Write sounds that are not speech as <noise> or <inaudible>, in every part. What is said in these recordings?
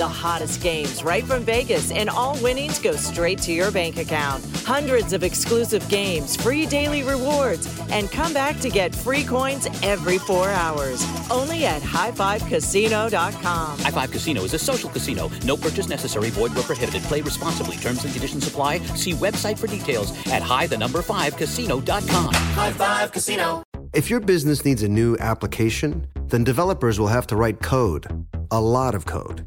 The hottest games right from Vegas, and all winnings go straight to your bank account. Hundreds of exclusive games, free daily rewards, and come back to get free coins every four hours. Only at highfivecasino.com. High Five Casino is a social casino. No purchase necessary. Void where prohibited. Play responsibly. Terms and conditions apply. See website for details at high the number five casino.com. High Five Casino. If your business needs a new application, then developers will have to write code. A lot of code.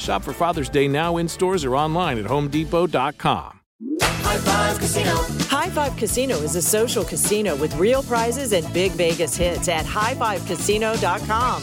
Shop for Father's Day now in stores or online at homedepot.com. High Five Casino. High Five Casino is a social casino with real prizes and big Vegas hits at highfivecasino.com.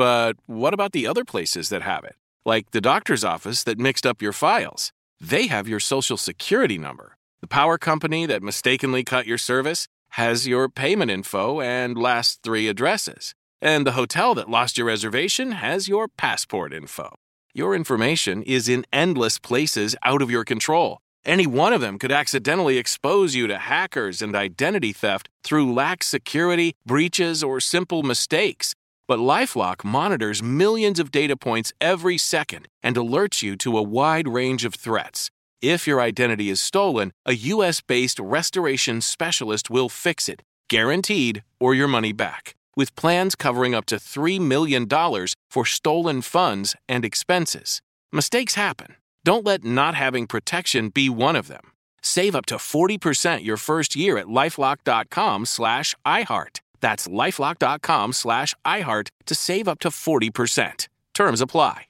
but what about the other places that have it? Like the doctor's office that mixed up your files. They have your social security number. The power company that mistakenly cut your service has your payment info and last three addresses. And the hotel that lost your reservation has your passport info. Your information is in endless places out of your control. Any one of them could accidentally expose you to hackers and identity theft through lax security, breaches, or simple mistakes. But Lifelock monitors millions of data points every second and alerts you to a wide range of threats. If your identity is stolen, a US based restoration specialist will fix it, guaranteed, or your money back. With plans covering up to $3 million for stolen funds and expenses. Mistakes happen. Don't let not having protection be one of them. Save up to 40% your first year at lifelock.com slash iHeart. That's lifelock.com slash iHeart to save up to 40%. Terms apply.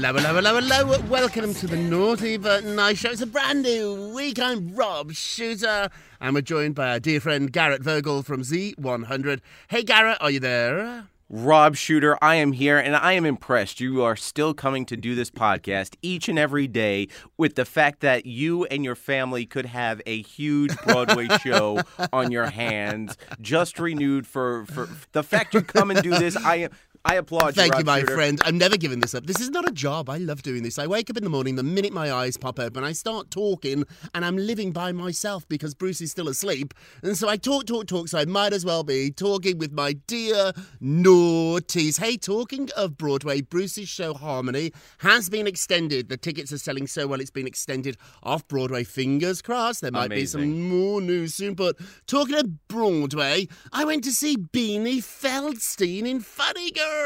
Hello, hello, hello, hello. Welcome to the Naughty But Nice Show. It's a brand new week. I'm Rob Shuter, and we're joined by our dear friend Garrett Vogel from Z100. Hey, Garrett, are you there? Rob Shuter, I am here and I am impressed. You are still coming to do this podcast each and every day with the fact that you and your family could have a huge Broadway <laughs> show on your hands, just renewed for, for the fact you come and do this. I am. I applaud you. Thank you, you, my Shuter. friend. I'm never giving this up. This is not a job. I love doing this. I wake up in the morning, the minute my eyes pop open, I start talking, and I'm living by myself because Bruce is still asleep. And so I talk, talk, talk, so I might as well be talking with my dear naughties. Hey, talking of Broadway, Bruce's show Harmony has been extended. The tickets are selling so well, it's been extended off Broadway. Fingers crossed. There might be some more news soon. But talking of Broadway, I went to see Beanie Feldstein in Funny Girl.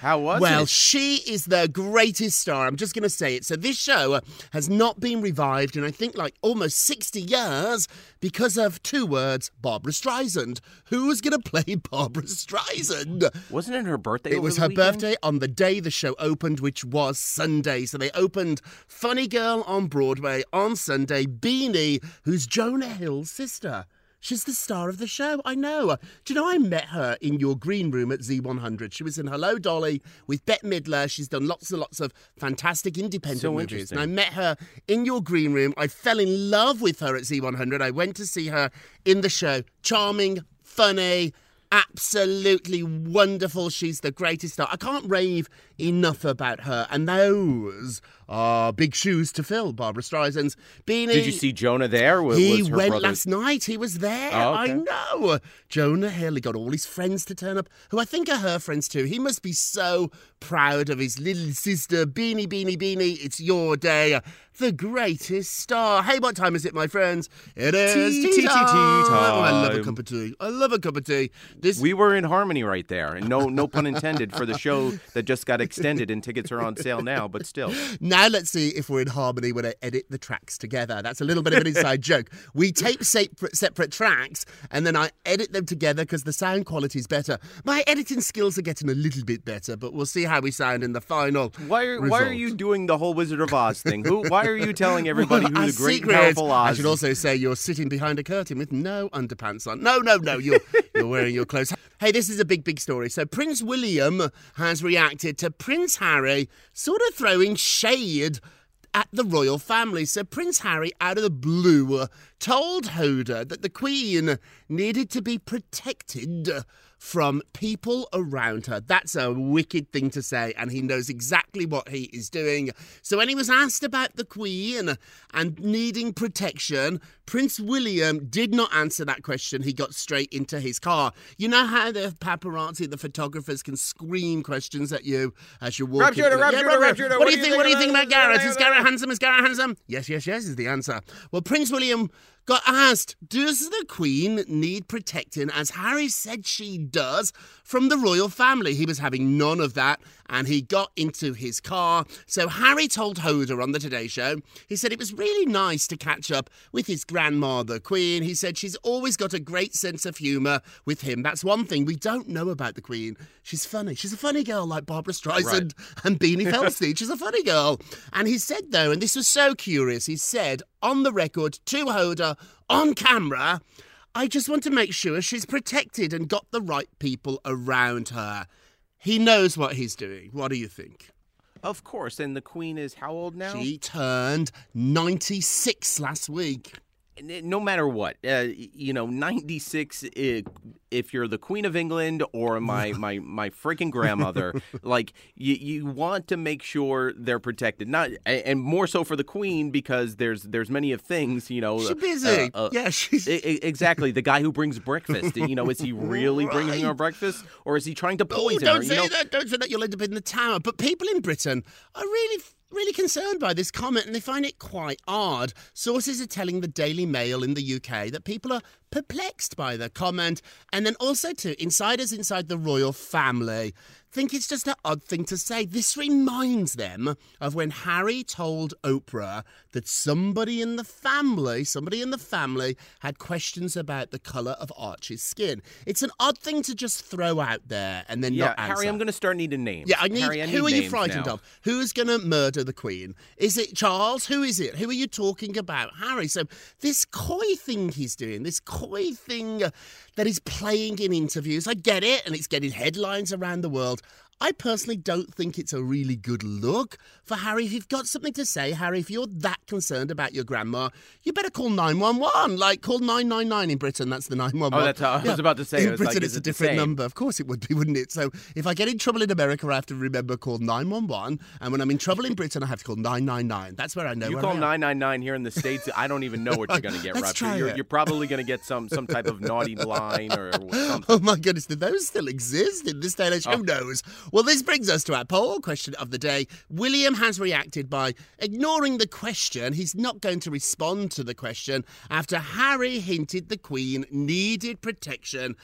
How was well, it? Well, she is the greatest star. I'm just going to say it. So this show has not been revived in I think like almost 60 years because of two words: Barbra Streisand. Who's going <laughs> to play Barbra Streisand? Wasn't it her birthday? It was her weekend? birthday on the day the show opened, which was Sunday. So they opened Funny Girl on Broadway on Sunday. Beanie, who's Jonah Hill's sister. She's the star of the show. I know. Do you know I met her in your green room at Z100? She was in Hello Dolly with Bette Midler. She's done lots and lots of fantastic independent So movies. And I met her in your green room. I fell in love with her at Z100. I went to see her in the show. Charming, funny, absolutely wonderful. She's the greatest star. I can't rave enough about her. And those are big shoes to fill. Barbra Streisand's beanie. Did you see Jonah there? Was, He was went brother- last night. He was there. Oh, I know. Jonah Hill. He got all his friends to turn up, who I think are her friends too. He must be so proud of his little sister. Beanie, beanie, beanie. It's your day. The greatest star. Hey, what time is it, my friends? It is Tea, tea tea, tea, time. Oh, I love a cup of tea. I love a cup of tea. This We were in harmony right there, and no, no pun intended for the show that just got extended and tickets are on sale now. But still, Now let's see if we're in harmony when I edit the tracks together. That's a little bit of an inside joke. We tape separate, separate tracks and then I edit them together because the sound quality is better. My editing skills are getting a little bit better, but we'll see how we sound in the final. why are why are you doing the whole Wizard of Oz thing? Who? Why are you telling everybody Well, who the great secret- powerful Oz? I should also say you're sitting behind a curtain with no underpants on. No, no, no. You're <laughs> you're wearing your clothes. Hey, this is a big, big story. So Prince William has reacted to Prince Harry sort of throwing shade at the royal family. So Prince Harry, out of the blue, told Hoda that the Queen needed to be protected from people around her. That's a wicked thing to say, and he knows exactly what he is doing. So when he was asked about the Queen and needing protection, Prince William did not answer that question. He got straight into his car. You know how the paparazzi, the photographers, can scream questions at you as you're walking. Rob Shuter, Rob Yeah, Shuter, Rob. What do you think? What do you think about Garrett? Is Garrett handsome? Is Garrett handsome? Yes, yes, yes, is the answer. Well, Prince William got asked, Does the Queen need protecting, as Harry said she does, from the royal family? He was having none of that, and he got into his car. So Harry told Hoda on the Today Show, he said it was really nice to catch up with his grandma, the Queen. He said she's always got a great sense of humour with him. That's one thing we don't know about the Queen. She's funny. She's a funny girl like Barbra Streisand <laughs> and Beanie <laughs> Feldstein. She's a funny girl. And he said, though, and this was so curious, he said on the record to Hoda on camera, I just want to make sure she's protected and got the right people around her. He knows what he's doing. What do you think? Of course, and the Queen is how old now? She turned 96 last week. No matter what, uh, you know, 96, i- if you're the Queen of England or my, <laughs> my, my freaking grandmother, like, you, you want to make sure they're protected. Not, and more so for the Queen because there's there's many of things, you know. She's uh, busy. uh, yeah, <laughs> she's. Exactly. The guy who brings breakfast. You know, is he <laughs> really bringing her breakfast or is he trying to Oh, poison don't her? say you know, that. Don't say that. You'll end up in the tower. But people in Britain are really, really concerned by this comment and they find it quite odd. Sources are telling the Daily Mail in the UK that people are perplexed by the comment. And then also, too, insiders inside the royal family think it's just an odd thing to say. This reminds them of when Harry told Oprah that somebody in the family, somebody in the family had questions about the colour of Archie's skin. It's an odd thing to just throw out there and then yeah, not answer. Harry, I'm going to start needing names. Yeah, I need. Harry, I who need are you frightened now. of? Who's going to murder the Queen? Is it Charles? Who is it? Who are you talking about? Harry. So this coy thing he's doing, this coy thing that is playing in interviews, I get it, and it's getting headlines around the world. I personally don't think it's a really good look for Harry. If you've got something to say, Harry, if you're that concerned about your grandma, you better call 911. Like, call 999 in Britain. That's the 911. Oh, that's how- I was about to say, In Britain, like, it's a different number. Of course it would be, wouldn't it? So if I get in trouble in America, I have to remember call 911. And when I'm in trouble in Britain, I have to call 999. That's where I know You call I am. 999 here in the States, I don't even know what you're going to get, <laughs> Let's Roger. try You're, you're probably going to get some some type of naughty line or <laughs> oh something. Oh my goodness, do those still exist in this day and age? Oh. Who knows? Well, this brings us to our poll question of the day. William has reacted by ignoring the question. He's not going to respond to the question after Harry hinted the Queen needed protection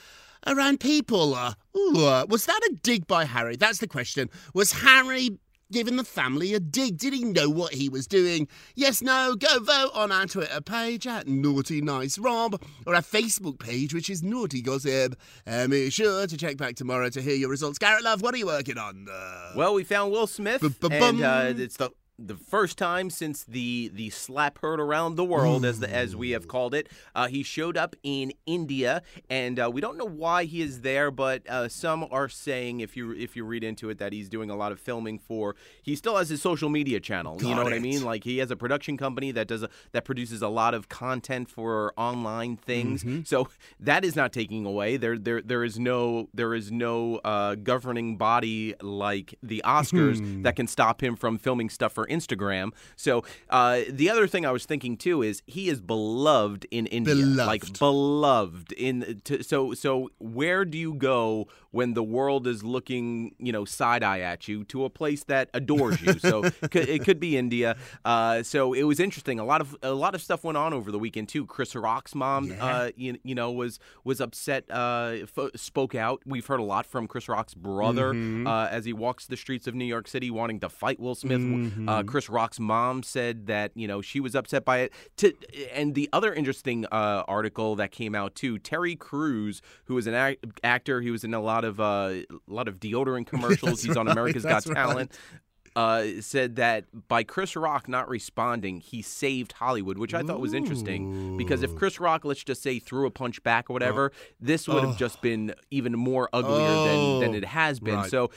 around people. Uh, ooh, uh, was that a dig by Harry? That's the question. Was Harry giving the family a dig? Did he know what he was doing? Yes, no, go vote on our Twitter page at Naughty Nice Rob or our Facebook page, which is Naughty Gossip. And be sure to check back tomorrow to hear your results. Garrett Love, what are you working on? Uh, Well, we found Will Smith, and uh, it's the the first time since the the slap heard around the world, as the, as we have called it. Uh, he showed up in India, and uh, we don't know why he is there, but uh, some are saying, if you if you read into it, that he's doing a lot of filming for. He still has his social media channel. you know Got what I mean? Like he has a production company that does a, that produces a lot of content for online things. Mm-hmm. So that is not taking away. There there there is no there is no uh, governing body like the Oscars Hmm. that can stop him from filming stuff for Instagram. So uh, the other thing I was thinking too is he is beloved in India, like Beloved. beloved in. To, so so where do you go when the world is looking you know side eye at you to a place that adores you? So <laughs> it could, be India. Uh, so it was interesting. A lot of a lot of stuff went on over the weekend too. Chris Rock's mom, uh, you, you know, was was upset. Uh, f- spoke out. We've heard a lot from Chris Rock's brother Mm-hmm. uh, as he walks the streets of New York City, wanting to fight Will Smith. Mm-hmm. Uh, Chris Rock's mom said that you know she was upset by it. To, and the other interesting uh, article that came out too, Terry Crews, who is an ac- actor, he was in a lot of uh, a lot of deodorant <laughs> commercials. He's on America's Got right. Talent uh, said that by Chris Rock not responding, he saved Hollywood, which I thought was interesting because if Chris Rock, let's just say, threw a punch back or whatever, this would have just been even more uglier than, than Oh, it has been. right. So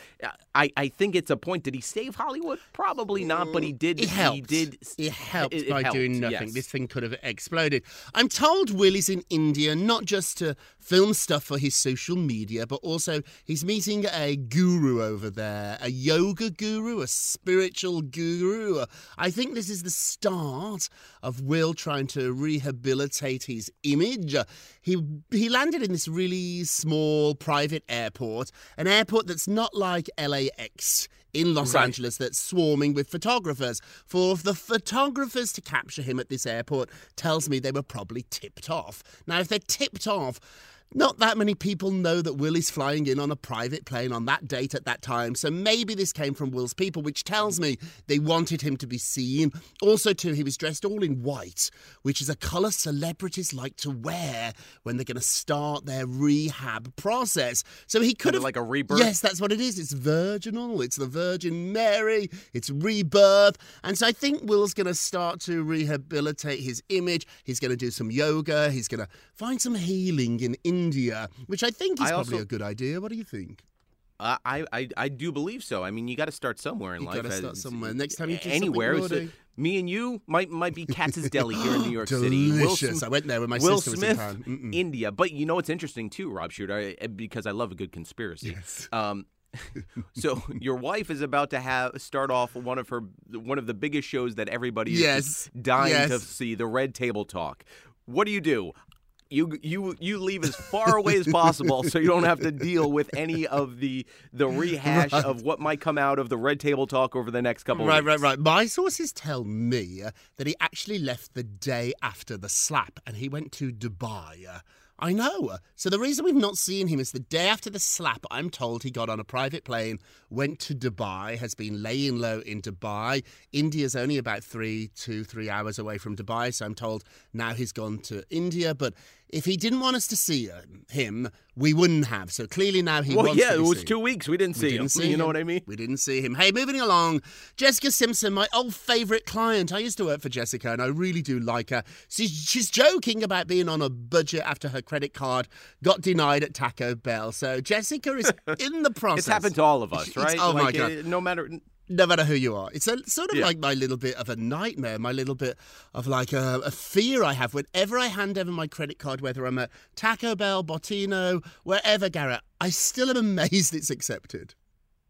I, I think it's a point. Did he save Hollywood? Probably not, but he did. It helped. He did. It helped it by helped, doing nothing. yes. This thing could have exploded. I'm told Will is in India not just to film stuff for his social media, but also he's meeting a guru over there, a yoga guru, a spiritual guru. I think this is the start of Will trying to rehabilitate his image. He he landed in this really small private airport, an airport that's not like LAX in Los Right. Angeles that's swarming with photographers. For the photographers to capture him at this airport tells me they were probably tipped off. Now, if they're tipped off, not that many people know that Will is flying in on a private plane on that date at that time, so maybe this came from Will's people, which tells me they wanted him to be seen. Also, too, he was dressed all in white, which is a colour celebrities like to wear when they're going to start their rehab process. So he could Kind have like a rebirth? Yes, that's what it is. It's virginal. It's the Virgin Mary. It's rebirth. And so I think Will's going to start to rehabilitate his image. He's going to do some yoga. He's going to find some healing in India, which I think is I probably also- a good idea. What do you think? Uh, I, I I do believe so. I mean, you got to start somewhere in You life. gotta Uh, start somewhere. Next time you do anywhere. something me and you might might be Katz's Deli here in New York City. Delicious. Sm- I went there with my Will sister was in Smith, town. India. But you know what's interesting too, Rob Shuter, I- because I love a good conspiracy. Yes. <laughs> Um, <laughs> so your wife is about to have start off one of her one of the biggest shows that everybody is Yes. dying to see, the Red Table Talk. What do you do? You you you leave as far away as possible so you don't have to deal with any of the the rehash Right. of what might come out of the Red Table Talk over the next couple Right, of right, weeks. right. My sources tell me uh, that he actually left the day after the slap and he went to Dubai. I know. So the reason we've not seen him is the day after the slap, I'm told he got on a private plane, went to Dubai, has been laying low in Dubai. India's only about three, two, three hours away from Dubai. So I'm told now he's gone to India. But if he didn't want us to see him, we wouldn't have. So clearly now he Well, wants yeah, to Well, yeah, it was seen. two weeks. We didn't We see didn't him. <laughs> see you know what I mean? We didn't see him. Hey, moving along. Jessica Simpson, my old favourite client. I used to work for Jessica and I really do like her. She's, she's joking about being on a budget after her credit card got denied at Taco Bell. So Jessica is <laughs> in the process. It's happened to all of us, It's- right? oh my God. no matter. No matter who you are. It's a, sort of Yeah. like my little bit of a nightmare, my little bit of like a, a fear I have whenever I hand over my credit card, whether I'm at Taco Bell, Bottino, wherever, Garrett, I still am amazed it's accepted.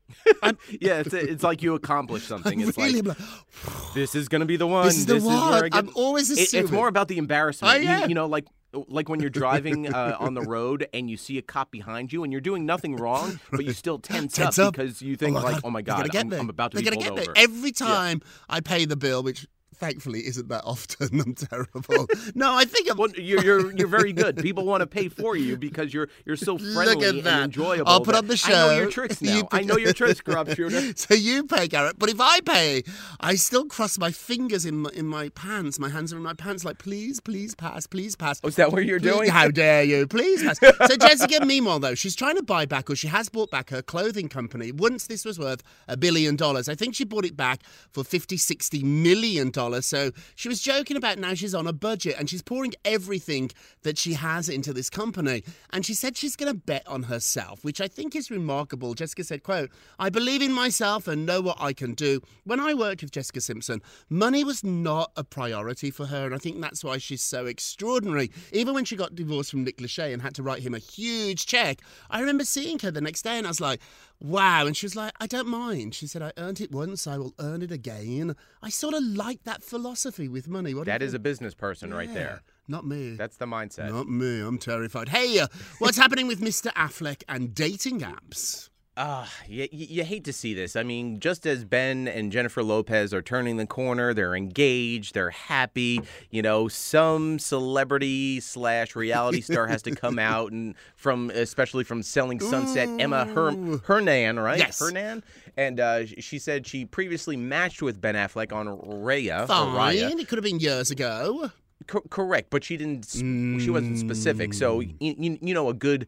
<laughs> yeah, it's, it's like you accomplished <laughs> something. It's really like like, this is going to be the one. This is the one. I get... I'm always It- it's more about the embarrassment. You- you, know, like like when you're driving uh, on the road and you see a cop behind you and you're doing nothing wrong, but you still tense, Tense up, up. because you think my like, God, oh my god, I'm. I'm about to They're be pulled get over. Every time I pay the bill, which thankfully isn't that often, <laughs> I'm terrible. no, I think I'm. Well, you're, you're you're very good. People want to pay for you because you're you're so friendly <laughs> Look at and enjoyable. I'll put on the show. I know your tricks <laughs> now. I know your tricks, Rob Shuter. so you pay, Garrett. But if I pay, I still cross my fingers in my, in my pants. My hands are in my pants, like please, please pass, please pass. Oh, is that what you're Please- doing? How dare you? Please pass. so Jessica, meanwhile, though, she's trying to buy back, or she has bought back her clothing company. Once this was worth a billion dollars, I think she bought it back for 50, 60 million dollars. So she was joking about now she's on a budget and she's pouring everything that she has into this company. And she said she's going to bet on herself, which I think is remarkable. Jessica said, "quote I believe in myself and know what I can do." When I worked with Jessica Simpson, money was not a priority for her, and I think that's why she's so extraordinary. Even when she got divorced from Nick Lachey and had to write him a huge check, I remember seeing her the next day and I was like, wow. And she was like, I don't mind. She said, I earned it once, I will earn it again. I sort of like that philosophy with money. What That is a business person right there. Not me. That's the mindset. Not me. I'm terrified. Hey, uh, what's happening with Mr. Affleck and dating apps? Ah, you, you hate to see this. I mean, just as Ben and Jennifer Lopez are turning the corner, they're engaged, they're happy. You know, some celebrity slash reality star has to come <laughs> out and from, especially from Selling Sunset, Emma Her- Hernan, right? Yes. Hernan, and uh, she said she previously matched with Ben Affleck on Raya. Fine. Raya. It could have been years ago. Co- correct, but she didn't. s She wasn't specific. So you, you, you know, a good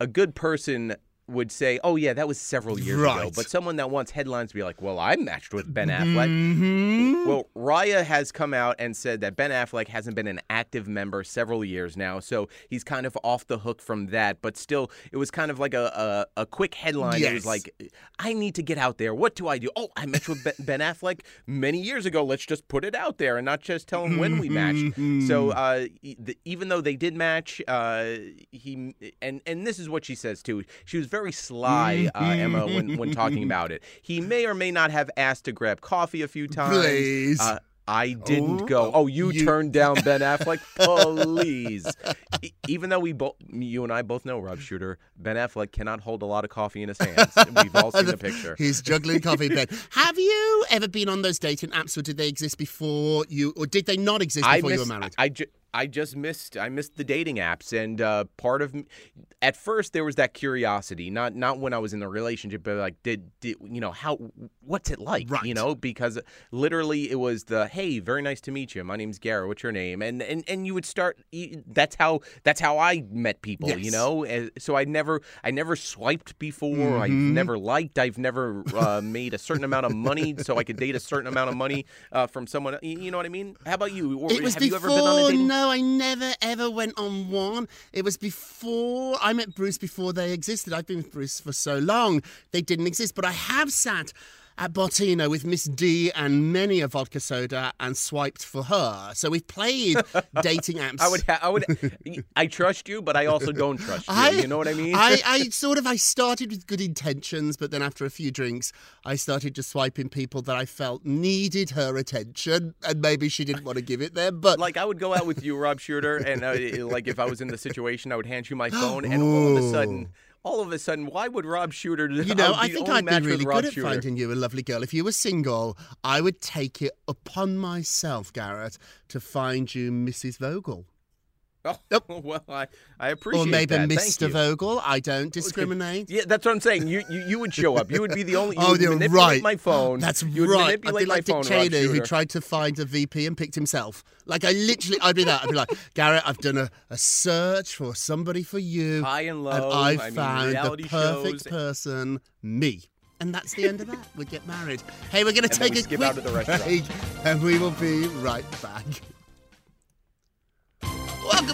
a good person would say, "Oh yeah, that was several years ago." But someone that wants headlines be like, "Well, I matched with Ben Affleck." Mm-hmm. Well, Raya has come out and said that Ben Affleck hasn't been an active member several years now, so he's kind of off the hook from that. But still, it was kind of like a a, a quick headline. It was like, "I need to get out there. What do I do? Oh, I matched with Ben- Affleck many years ago. Let's just put it out there and not just tell him when we matched." So uh, the, even though they did match, uh, he and and this is what she says too. She was very sly, uh, Emma, when when talking about it. He may or may not have asked to grab coffee a few times. Please. Uh, I didn't Oh, go. Oh, you, you- turned down Ben <laughs> Affleck, please. E- Even though we both, you and I both know, Rob Shuter, Ben Affleck cannot hold a lot of coffee in his hands. We've all <laughs> seen the picture. He's juggling coffee bed. <laughs> Have you ever been on those dating apps, or did they exist before you, or did they not exist I before you were married? I, ju- I just missed I missed the dating apps and uh, part of at first there was that curiosity not not when I was in the relationship but like did, did you know how what's it like Right. you know? Because literally it was the hey very nice to meet you. My name's Garrett. What's your name? And and and you would start that's how that's how I met people you know? And so I never I never swiped before. I've Mm-hmm. never liked I've never uh, made a certain amount of money so I could date a certain amount of money uh, from someone you know what I mean? How about you? Or it have you ever been on a dating no, No, I never ever went on one. It was before I met Bruce before they existed. I've been with Bruce for so long, they didn't exist. But I have sat at Bottino with Miss D and many a vodka soda and swiped for her. So we've played <laughs> dating apps. I would, ha- I would, I trust you, but I also <laughs> don't trust you. I, you know what I mean? I, I <laughs> sort of I started with good intentions, but then after a few drinks, I started just swiping people that I felt needed her attention, and maybe she didn't want to give it them. But like I would go out with you, Rob Shuter, and uh, like if I was in the situation, I would hand you my <gasps> phone, and all of a sudden. All of a sudden, why would Rob Shuter? You know, I think I'd be really good at Shuter. finding you a lovely girl. If you were single, I would take it upon myself, Garrett, to find you Mrs. Vogel. Oh, <laughs> well, I, I appreciate that. Or maybe that. Mr. Vogel. I don't discriminate. Yeah, that's what I'm saying. You, you you would show up. You would be the only. You <laughs> oh, you're right. my phone. That's you would right. I'd be like Dick Cheney, who tried to find a VP and picked himself. Like I literally, I'd be that. I'd be like, <laughs> Garrett, I've done a, a search for somebody for you, High and low, and I I mean, found the perfect shows. person, me. And that's the end of that. We get married. Hey, we're going to take a quick out of the restaurant. break, and we will be right back.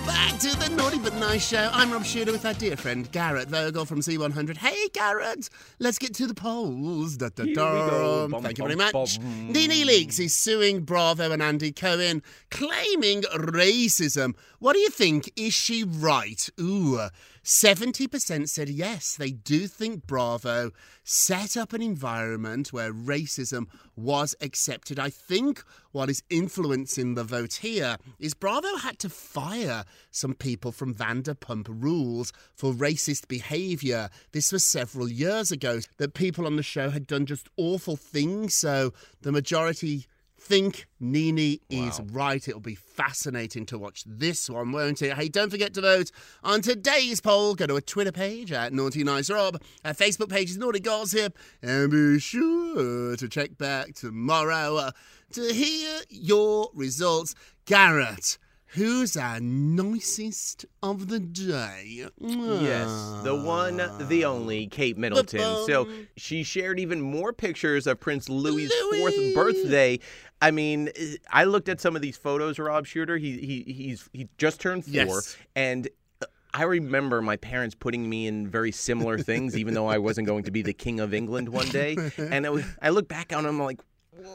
Back to the Naughty But Nice Show. I'm Rob Shuter with our dear friend Garrett Vogel from Z100. Hey, Garrett, let's get to the polls. Da, da, da. Bum, Thank you bum, very much. bum. NeNe Leakes is suing Bravo and Andy Cohen, claiming racism. What do you think? Is she right? Ooh, 70% said yes, they do think Bravo set up an environment where racism was accepted. I think what is influencing the vote here is Bravo had to fire some people from Vanderpump Rules for racist behaviour. This was several years ago that people on the show had done just awful things, so the majority think NeNe is right. It'll be fascinating to watch this one, won't it? Hey, don't forget to vote on today's poll. Go to a Twitter page at Naughty Nice Rob. Our Facebook page is Naughty Gossip. And be sure to check back tomorrow uh, to hear your results. Garrett, who's our nicest of the day? Yes, the one, the only, Kate Middleton. So she shared even more pictures of Prince Louis's fourth birthday. I mean, eh, I looked at some of these photos, Rob Shuter. He he he's he just turned four, Yes. and uh, I remember my parents putting me in very similar things, even though I wasn't going to be the king of England one day. <laughs> And I, was- I look back on them like,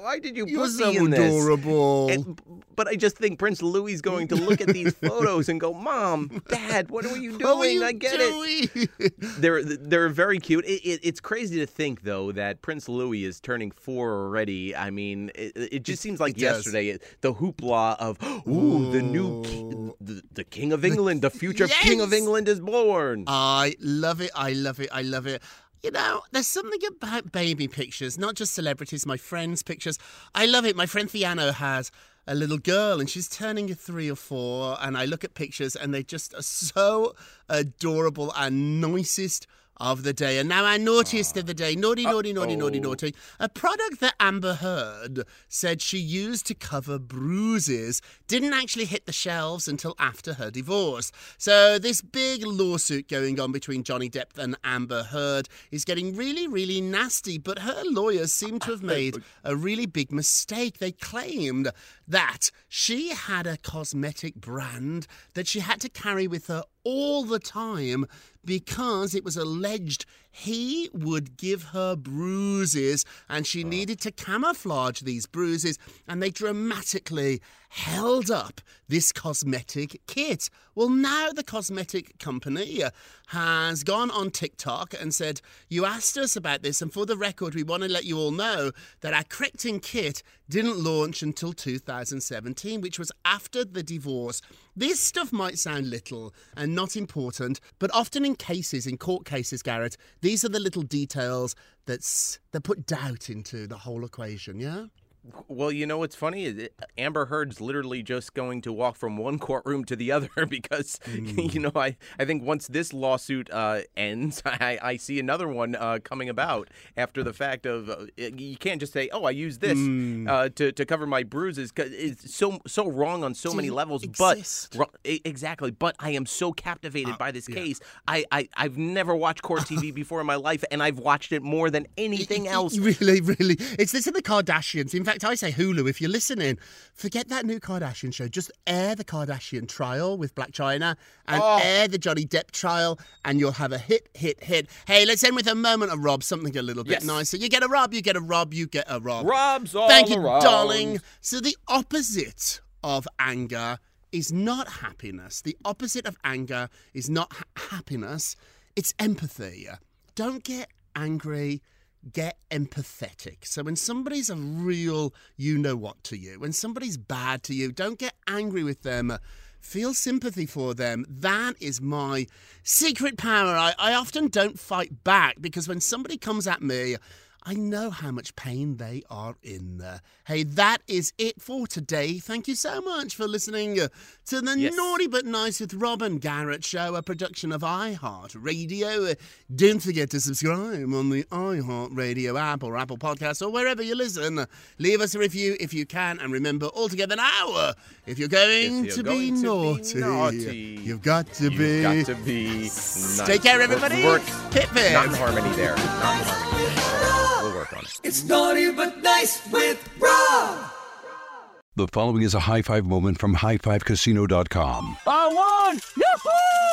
why did you You're put so me in this? adorable. And, but I just think Prince Louis is going to look at these photos and go, "Mom, Dad, what are you <laughs> doing? Were you I get it." <laughs> They're they're very cute. It, it, it's crazy to think though that Prince Louis is turning four already. I mean, it, it just seems like yesterday it- the hoopla of ooh the new ki- the, the king of England, the future king of England is born. I love it. I love it. I love it. You know, there's something about baby pictures, not just celebrities, my friends' pictures. I love it. My friend Theano has a little girl and she's turning three or four, and I look at pictures and they just are so adorable and nicest of the day. And now our naughtiest of the day. Naughty, naughty, naughty, naughty, naughty. A product that Amber Heard said she used to cover bruises didn't actually hit the shelves until after her divorce. So this big lawsuit going on between Johnny Depp and Amber Heard is getting really, really nasty. But her lawyers seem to have <laughs> made a really big mistake. They claimed that she had a cosmetic brand that she had to carry with her all the time because it was alleged he would give her bruises and she needed to camouflage these bruises and they dramatically held up this cosmetic kit. Well, now the cosmetic company has gone on TikTok and said, You asked us about this, and for the record, we want to let you all know that our correcting kit didn't launch until 2017, which was after the divorce. This stuff might sound little and not important, but often in cases, in court cases, Garrett, these are the little details that's that put doubt into the whole equation, yeah? Well, you know what's funny is Amber Heard's literally just going to walk from one <laughs> courtroom to the other <laughs> because you know I, I think once this lawsuit uh, ends, <laughs> I, I see another one uh, coming about after the fact of uh, you can't just say oh I use this uh, to, to cover my bruises. Cause it's so so wrong on so many levels. exist. But exactly, but I am so captivated by this case. I, I I've never watched court TV before in my life, and I've watched it more than anything else. Really, really. It's this and the Kardashians. In fact, fact, I say Hulu, if you're listening, forget that new Kardashian show. Just air the Kardashian trial with Blac Chyna and Oh. air the Johnny Depp trial, and you'll have a hit, hit, hit. Hey, let's end with a moment of Rob, something a little bit Yes. nicer. You get a Rob, you get a Rob, you get a Rob. Rob's all Thank you, around. darling. So the opposite of anger is not happiness. The opposite of anger is not ha- happiness. It's empathy. Don't get angry. Get empathetic. So when somebody's a real you know what to you, when somebody's bad to you, don't get angry with them. Feel sympathy for them. That is my secret power. I, I often don't fight back because when somebody comes at me, I know how much pain they are in there. Hey, that is it for today. Thank you so much for listening uh, to the Yes. Naughty But Nice with Robin Garrett show, a production of iHeart Radio. Uh, Don't forget to subscribe on the iHeart Radio app or Apple Podcasts or wherever you listen. Leave us a review if you can. And remember, all together now, uh, if you're going, If to, you're be going to be naughty, naughty, you've got to You've be. got to be nice. Take care, everybody. Work, Pip pip. not in harmony there. Not in harmony. We'll work on it. It's naughty but nice with Rob. The following is a high five moment from highfivecasino.com. I won! Yahoo!